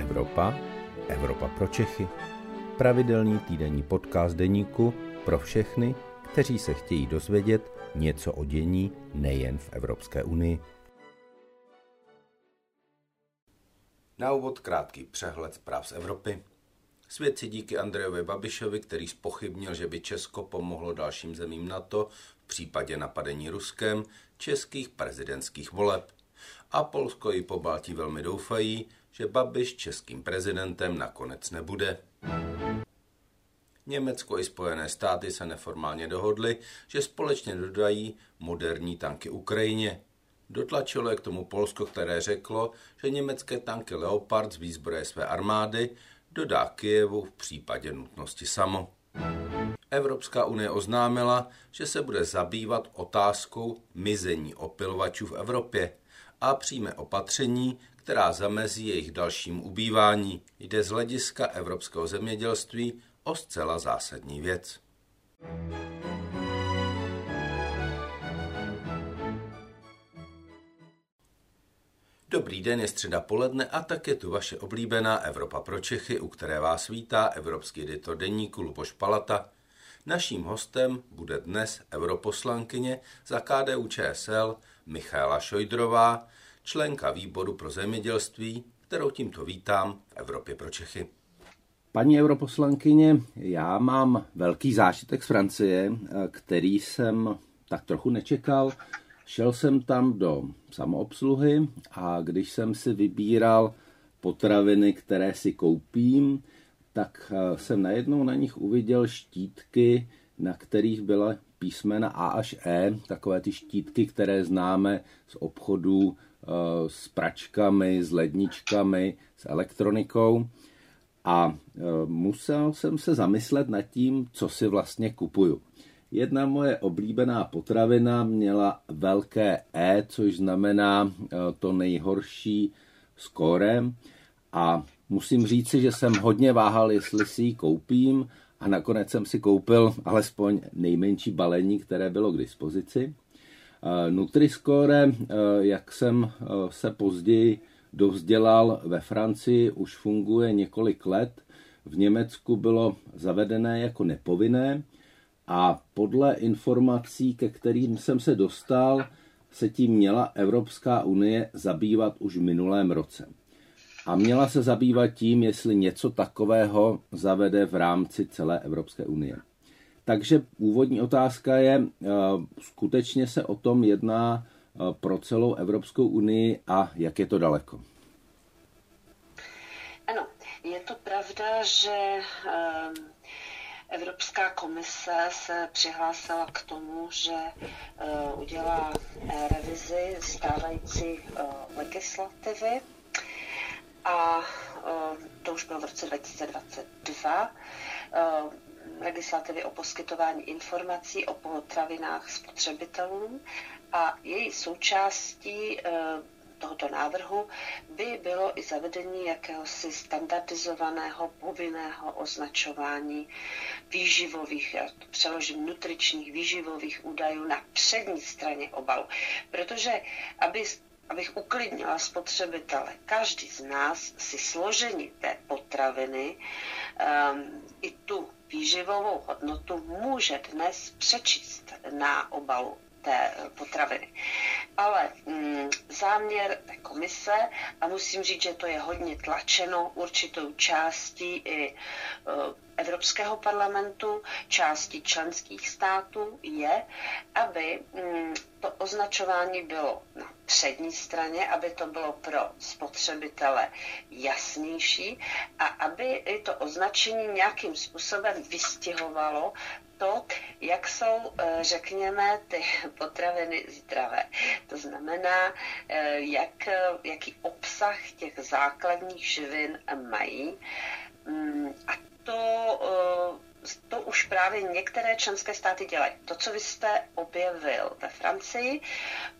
Evropa, Evropa pro Čechy. Pravidelný týdenní podcast deníku pro všechny, kteří se chtějí dozvědět něco o dění nejen v Evropské unii. Na úvod krátký přehled zpráv z Evropy. Svět si díky Andrejovi Babišovi, který spochybnil, že by Česko pomohlo dalším zemím NATO v případě napadení Ruskem, českých prezidentských voleb. A Polsko i po Baltí velmi doufají, že Babiš českým prezidentem nakonec nebude. Německo i Spojené státy se neformálně dohodly, že společně dodají moderní tanky Ukrajině. Dotlačilo je k tomu Polsko, které řeklo, že německé tanky Leopard z výzbroje své armády dodá Kijevu v případě nutnosti samo. Evropská unie oznámila, že se bude zabývat otázkou mizení opilovačů v Evropě a přijme opatření, která zamezí jejich dalším ubývání. Jde z hlediska evropského zemědělství o zcela zásadní věc. Dobrý den, je středa poledne a tak je tu vaše oblíbená Evropa pro Čechy, u které vás vítá evropský editor deníku Luboš Palata. Naším hostem bude dnes europoslankyně za KDU ČSL Michaela Šojdrová, členka výboru pro zemědělství, kterou tímto vítám v Evropě pro Čechy. Paní europoslankyně, já mám velký zážitek z Francie, který jsem tak trochu nečekal. Šel jsem tam do samoobsluhy a když jsem si vybíral potraviny, které si koupím, tak eh, jsem najednou na nich uviděl štítky, na kterých byla písmena A až E, takové ty štítky, které známe z obchodů eh, s pračkami, s ledničkami, s elektronikou. A eh, musel jsem se zamyslet nad tím, co si vlastně kupuju. Jedna moje oblíbená potravina měla velké E, což znamená e, to nejhorší skórem. A musím říci, že jsem hodně váhal, jestli si ji koupím a nakonec jsem si koupil alespoň nejmenší balení, které bylo k dispozici. E, Nutriscore, e, jak jsem se později dovzdělal ve Francii, už funguje několik let. V Německu bylo zavedené jako nepovinné a podle informací, ke kterým jsem se dostal, se tím měla Evropská unie zabývat už v minulém roce. A měla se zabývat tím, jestli něco takového zavede v rámci celé Evropské unie. Takže úvodní otázka je, eh, skutečně se o tom jedná eh, pro celou Evropskou unii a jak je to daleko? Ano, je to pravda, že um Evropská komise se přihlásila k tomu, že udělá revizi stávající legislativy a uh, to už bylo v roce 2022 uh, legislativy o poskytování informací o potravinách spotřebitelům a její součástí uh, tohoto návrhu by bylo i zavedení jakéhosi standardizovaného povinného označování výživových, já to přeložím, nutričních výživových údajů na přední straně obalu. Protože aby abych uklidnila spotřebitele, každý z nás si složení té potraviny um, i tu výživovou hodnotu může dnes přečíst na obalu té potraviny. Ale mm, záměr té komise, a musím říct, že to je hodně tlačeno určitou částí i uh, Evropského parlamentu, části členských států, je, aby mm, to označování bylo na přední straně, aby to bylo pro spotřebitele jasnější a aby to označení nějakým způsobem vystihovalo to, jak jsou, eh, řekněme, ty potraviny zdravé. To znamená, eh, jak, jaký obsah těch základních živin mají. Mm, a eh, to už právě některé členské státy dělají. To, co vy jste objevil ve Francii,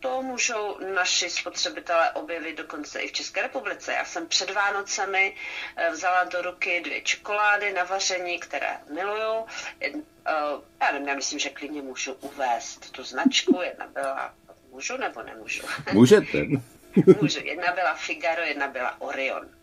to můžou naši spotřebitelé objevit dokonce i v České republice. Já jsem před Vánocemi eh, vzala do ruky dvě čokolády na vaření, které miluju. Eh, já nevím, já myslím, že klidně můžu uvést tu značku. Jedna byla, můžu nebo nemůžu? Můžete. Můžu. Jedna byla Figaro, jedna byla Orion.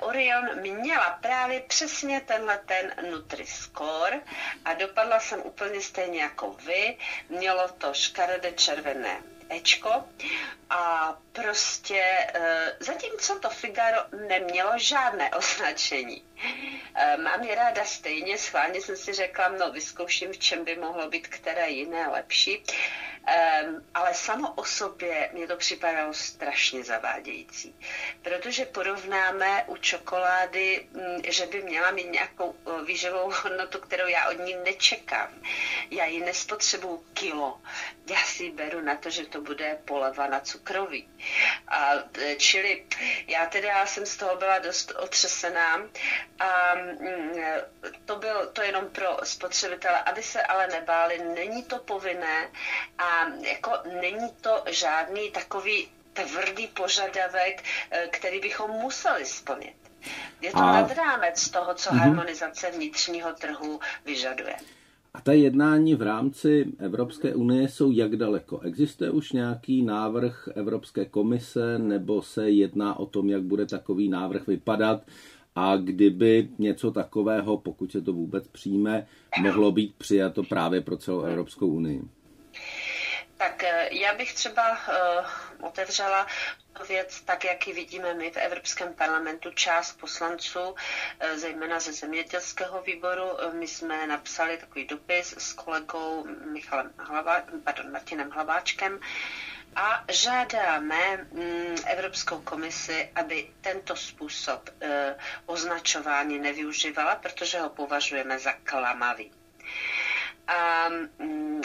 Orion měla právě přesně tenhle ten Nutri-Score a dopadla jsem úplně stejně jako vy. Mělo to škaredé červené Ečko a prostě e, zatímco to Figaro nemělo žádné označení. E, mám je ráda stejně, schválně jsem si řekla, no vyzkouším, v čem by mohlo být které jiné lepší. Um, ale samo o sobě mě to připadalo strašně zavádějící, protože porovnáme u čokolády, mm, že by měla mít nějakou výživovou hodnotu, kterou já od ní nečekám. Já ji nespotřebuju kilo, já si ji beru na to, že to bude poleva na cukroví. A, e, čili já teda jsem z toho byla dost otřesená a mm, to bylo to jenom pro spotřebitele, aby se ale nebáli, není to povinné a jako není to žádný takový tvrdý požadavek, eh, který bychom museli splnit. Je to a... nad rámec toho, co mm-hmm. harmonizace vnitřního trhu vyžaduje. A ta jednání v rámci Evropské unie jsou jak daleko? Existuje už nějaký návrh Evropské komise, nebo se jedná o tom, jak bude takový návrh vypadat? A kdyby něco takového, pokud se to vůbec přijme, mohlo být přijato právě pro celou Evropskou unii? Tak eh, já bych třeba uh, otevřela věc, tak jak ji vidíme my v Evropském parlamentu, část poslanců, uh, zejména ze zemědělského výboru. My jsme napsali takový dopis s kolegou Michalem Hlava, pardon, Martinem Hlaváčkem a žádáme mm, Evropskou komisi, aby tento způsob označování nevyužívala, protože ho považujeme za klamavý a mm,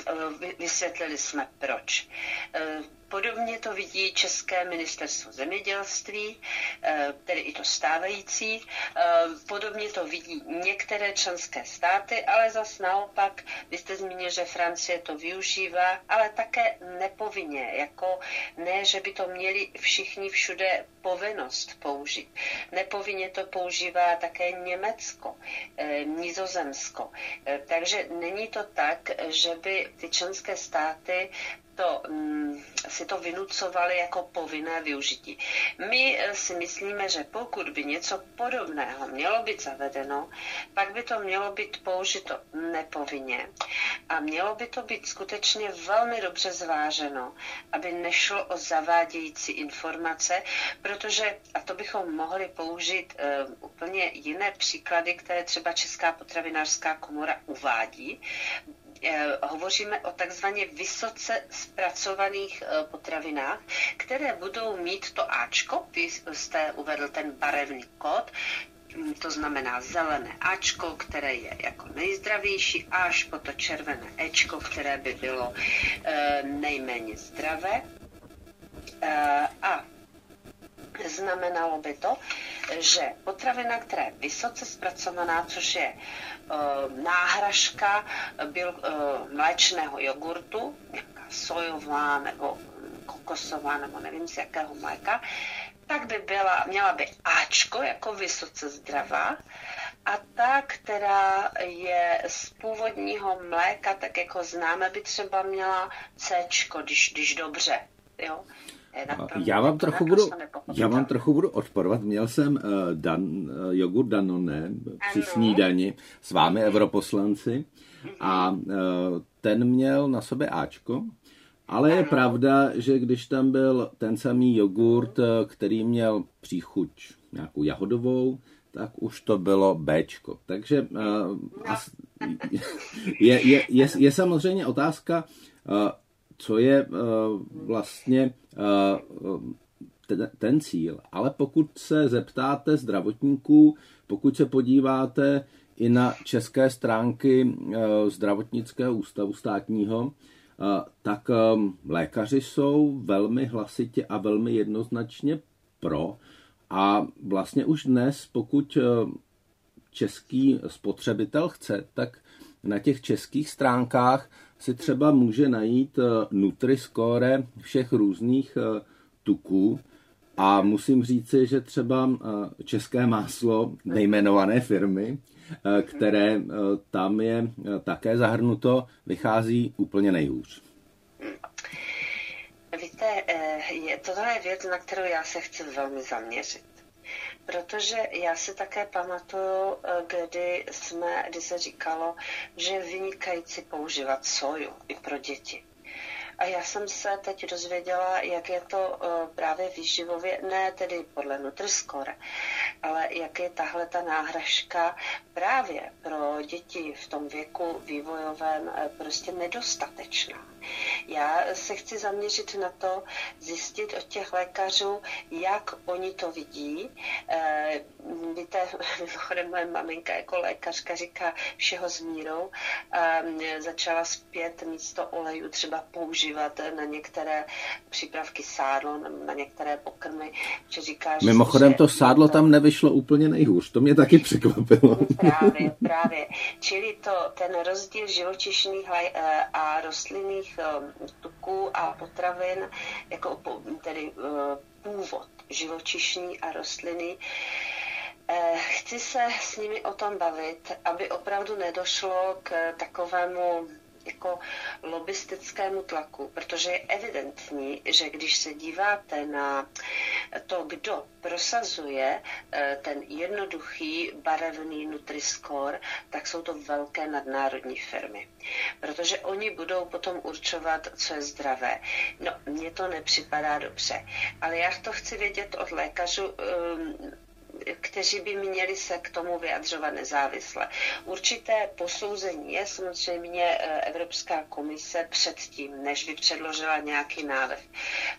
vysvětlili jsme proč. E, podobně to vidí České ministerstvo zemědělství, e, tedy i to stávající. E, podobně to vidí některé členské státy, ale zas naopak, vy jste zmínil, že Francie to využívá, ale také nepovinně, jako ne, že by to měli všichni všude povinnost použít. Nepovinně to používá také Německo, Nizozemsko. Takže není to tak, že by ty členské státy to, um, si to vynucovali jako povinné využití. My eh, si myslíme, že pokud by něco podobného mělo být zavedeno, pak by to mělo být použito nepovinně a mělo by to být skutečně velmi dobře zváženo, aby nešlo o zavádějící informace, protože, a to bychom mohli použít uh, úplně jiné příklady, které třeba Česká potravinářská komora uvádí, hovoříme o takzvaně vysoce zpracovaných eh, potravinách, které budou mít to Ačko, vy jste uvedl ten barevný kód, hm, to znamená zelené Ačko, které je jako nejzdravější, až po to červené Ečko, které by bylo e, nejméně zdravé. A znamenalo by to, že potravina, která je vysoce zpracovaná, což je uh, náhražka byl, uh, mléčného jogurtu, nějaká sojová nebo kokosová, nebo nevím z jakého mléka, tak by byla, měla by Ačko jako vysoce zdravá a ta, která je z původního mléka, tak jako známe, by třeba měla C, když, když dobře. Jo? Já vám trochu budu, já vám trochu budu odporovat. Měl jsem uh, dan, uh, jogurt Danone při ano. snídani s vámi europoslanci a uh, ten měl na sobě Ačko, ale ano. je pravda, že když tam byl ten samý jogurt, který měl příchuť nějakou jahodovou, tak už to bylo Bčko. Takže uh, no. as, je, je, je, je samozřejmě otázka, uh, co je uh, vlastně uh, ten, ten cíl. Ale pokud se zeptáte zdravotníků, pokud se podíváte i na české stránky uh, zdravotnického ústavu státního, tak lékaři jsou velmi hlasitě a velmi jednoznačně pro. A vlastně už dnes, pokud český spotřebitel chce, tak na těch českých stránkách si třeba může najít eh, Nutri-score všech různých eh, tuků a musím říci, že třeba eh, české máslo nejmenované firmy, které tam je také zahrnuto, vychází úplně nejhůř. Víte, je, tohle je věc, na kterou já se chci velmi zaměřit. Protože já si také pamatuju, kdy jsme, kdy se říkalo, že je vynikající používat soju i pro děti. A já jsem se teď dozvěděla, jak je to uh, právě výživově, ne tedy podle Nutriscore, ale jak je tahle ta náhražka právě pro děti v tom věku vývojovém uh, prostě nedostatečná. Já se chci zaměřit na to, zjistit od těch lékařů, jak oni to vidí. E, víte, mimochodem moje maminka jako lékařka říká všeho s mírou. Začala zpět místo oleju třeba používat na některé přípravky sádlo, na některé pokrmy, že říká, že Mimochodem že to sádlo tam nevyšlo úplně nejhůř, to mě taky překvapilo. Právě, právě. Čili to, ten rozdíl živočišných eh, a rostlinných Eh, tuků a potravin, jako tedy eh, původ živočišní a rostliny. Chci se s nimi o tom bavit, aby opravdu nedošlo k takovému jako lobistickému tlaku, protože je evidentní, že když se díváte na to, kdo prosazuje eh, ten jednoduchý barevný Nutri-Score, tak jsou to velké nadnárodní firmy. Protože oni budou potom určovat, co je zdravé. No, mně to nepřipadá dobře. Ale já to chci vědět od lékařů, ehm, kteří by měli se k tomu vyjadřovat nezávisle. Určité posouzení je samozřejmě eh, Evropská komise předtím, než by předložila nějaký návrh,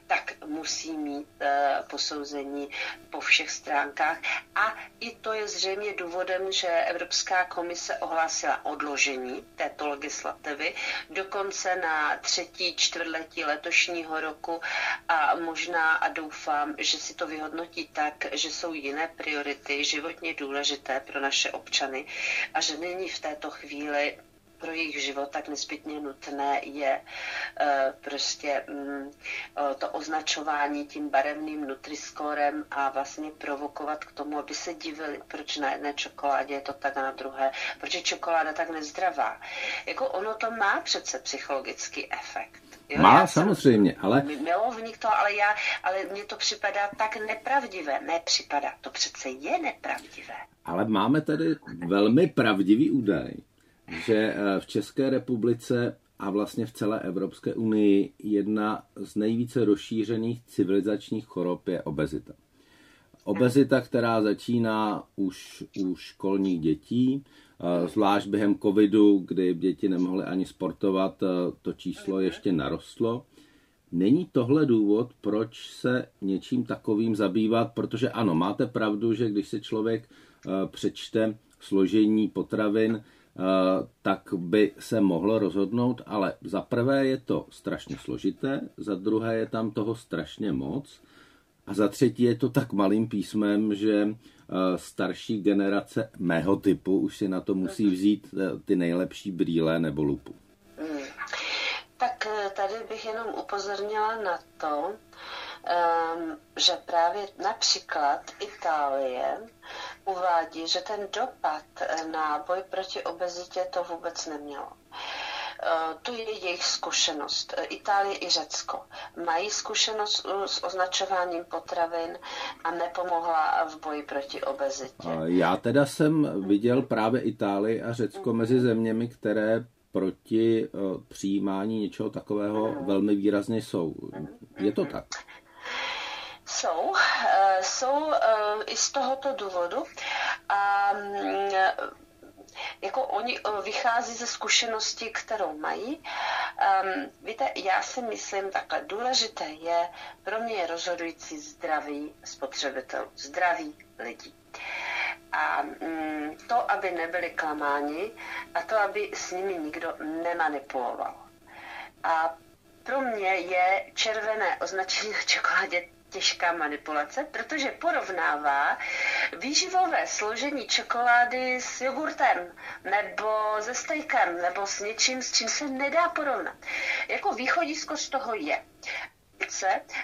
tak musí mít eh, posouzení po všech stránkách a i to je zřejmě důvodem, že Evropská komise ohlásila odložení této legislativy dokonce na třetí čtvrtletí letošního roku a možná a doufám, že si to vyhodnotí tak, že jsou jiné priority životně důležité pro naše občany a že není v této chvíli pro jejich život tak nezbytně nutné je uh, prostě um, to označování tím barevným nutriskorem a vlastně provokovat k tomu, aby se divili, proč na jedné čokoládě je to tak a na druhé, proč je čokoláda tak nezdravá. Jako ono to má přece psychologický efekt. Jo, Má, samozřejmě, ale... Milovník to, ale já, ale mně to připadá tak nepravdivé. Nepřipadá, to přece je nepravdivé. Ale máme tady velmi pravdivý údaj, že eh, v České republice a vlastně v celé Evropské unii jedna z nejvíce rozšířených civilizačních chorob je obezita. Obezita, která začíná už u školních dětí, Zvlášť během covidu, kdy děti nemohly ani sportovat, to číslo ještě narostlo. Není tohle důvod, proč se něčím takovým zabývat? Protože ano, máte pravdu, že když se člověk přečte složení potravin, tak by se mohlo rozhodnout, ale za prvé je to strašně složité, za druhé je tam toho strašně moc a za třetí je to tak malým písmem, že Eh, starší generace mého typu už si na to musí vzít eh, ty nejlepší brýle nebo lupu. Hmm. Tak eh, tady bych jenom upozornila na to, ehm, že právě například Itálie uvádí, že ten dopad na boj proti obezitě to vůbec nemělo. Eh, to je jejich zkušenost. Eh, Itálie i Řecko mají zkušenost eh, s označováním potravin a nepomohla v boji proti obezitě. Já teda jsem viděl právě Itálii a Řecko mm. mezi zeměmi, které proti přijímání něčeho takového mm. velmi výrazně jsou. Je to tak? Jsou, jsou i z tohoto důvodu. A mm, jako oni eh, vychází ze zkušenosti, kterou mají. Um, víte, já si myslím takhle, důležité je, pro mě je rozhodující zdraví spotřebitelů, zdraví lidí. A um, to, aby nebyli klamáni a to, aby s nimi nikdo nemanipuloval. A pro mě je červené označení na čokoládě těžká manipulace, protože porovnává výživové složení čokolády s jogurtem nebo se stejkem nebo s něčím, s čím se nedá porovnat. Jako východisko z toho je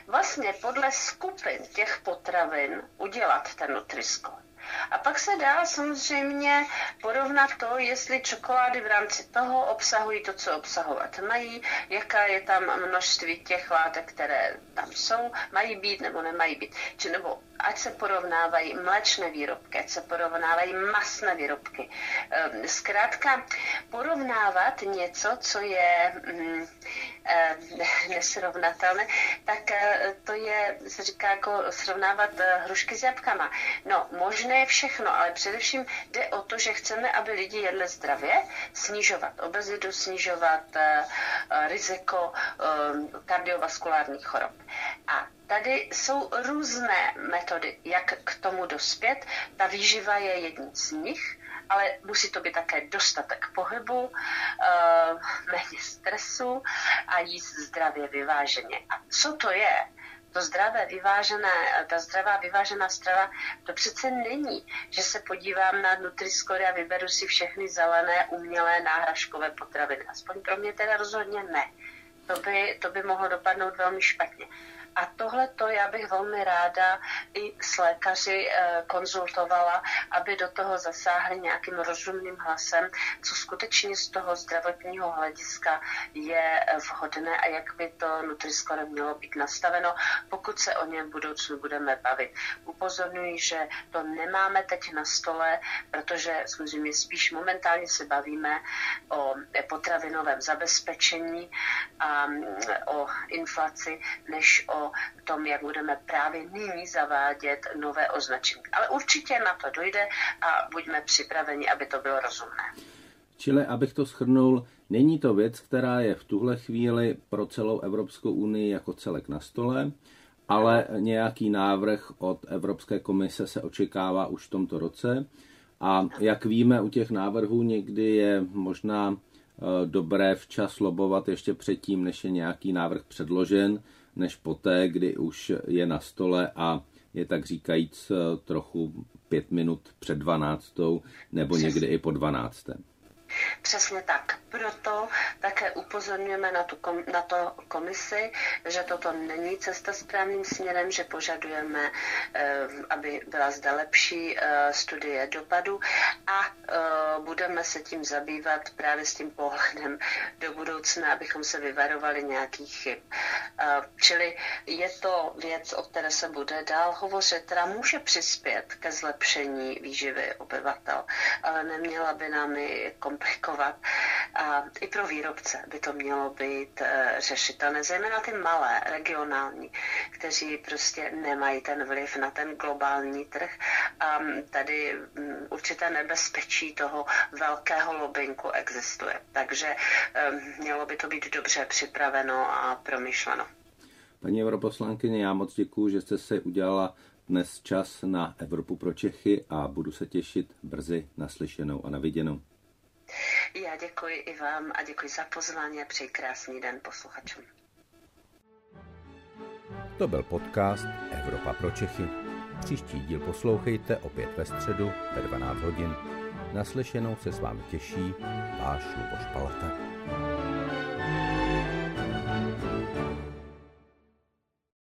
vlastně podle skupin těch potravin udělat ten nutrisko. A pak se dá samozřejmě porovnat to, jestli čokolády v rámci toho obsahují to, co obsahovat mají, jaká je tam množství těch látek, které tam jsou, mají být nebo nemají být. Či nebo ať se porovnávají mléčné výrobky, ať se porovnávají masné výrobky. Ehm, zkrátka porovnávat něco, co je mm, nesrovnatelné, tak eh, to je, se říká jako srovnávat eh, hrušky s jabkama. No, možné je všechno, ale především jde o to, že chceme, aby lidi jedli zdravě, snižovat obezitu, snižovat eh, riziko kardiovaskulárních chorob. A Tady jsou různé metody, jak k tomu dospět. Ta výživa je jedním z nich, ale musí to být také dostatek pohybu, eh, méně stresu a jíst zdravě vyváženě. A co to je? to zdravé vyvážené, ta zdravá vyvážená strava, to přece není, že se podívám na Nutriscore a vyberu si všechny zelené, umělé, náhražkové potraviny. Aspoň pro mě teda rozhodně ne. To by, to by mohlo dopadnout velmi špatně. A tohle to já bych velmi ráda i s lékaři eh, konzultovala, aby do toho zasáhli nějakým rozumným hlasem, co skutečně z toho zdravotního hlediska je eh, vhodné a jak by to Nutriscore mělo být nastaveno, pokud se o něm v budoucnu budeme bavit. Upozorňuji, že to nemáme teď na stole, protože samozřejmě spíš momentálně se bavíme o potravinovém zabezpečení a mm, o inflaci, než o tom, jak budeme právě nyní zavádět nové označení. Ale určitě na to dojde a buďme připraveni, aby to bylo rozumné. Čili, abych to shrnul, není to věc, která je v tuhle chvíli pro celou Evropskou unii jako celek na stole, ale nějaký návrh od Evropské komise se očekává už v tomto roce. A jak víme, u těch návrhů někdy je možná eh, dobré včas lobovat ještě předtím, než je nějaký návrh předložen, než poté, kdy už je na stole a je tak říkajíc trochu pět minut před dvanáctou nebo někdy i po dvanácté. Přesně tak. Proto také upozorňujeme na, tu kom, na to komisi, že toto není cesta správným směrem, že požadujeme, eh, aby byla zde lepší eh, studie dopadu a eh, budeme se tím zabývat právě s tím pohledem do budoucna, abychom se vyvarovali nějakých chyb. Čili je to věc, o které se bude dál hovořit, která může přispět ke zlepšení výživy obyvatel, ale neměla by nám i komplikovat. A i pro výrobce by to mělo být e, řešitelné, zejména ty malé, regionální, kteří prostě nemají ten vliv na ten globální trh. A tady m, určité nebezpečí toho velkého lobinku existuje. Takže e, mělo by to být dobře připraveno a promyšleno. Paní europoslankyně, já moc děkuji, že jste se udělala dnes čas na Evropu pro Čechy a budu se těšit brzy naslyšenou a naviděnou. Já děkuji i vám a děkuji za pozvání a přeji krásný den posluchačům. To byl podcast Evropa pro Čechy. Příští díl poslouchejte opět ve středu ve 12 hodin. Naslyšenou se s vámi těší váš Luboš Palata.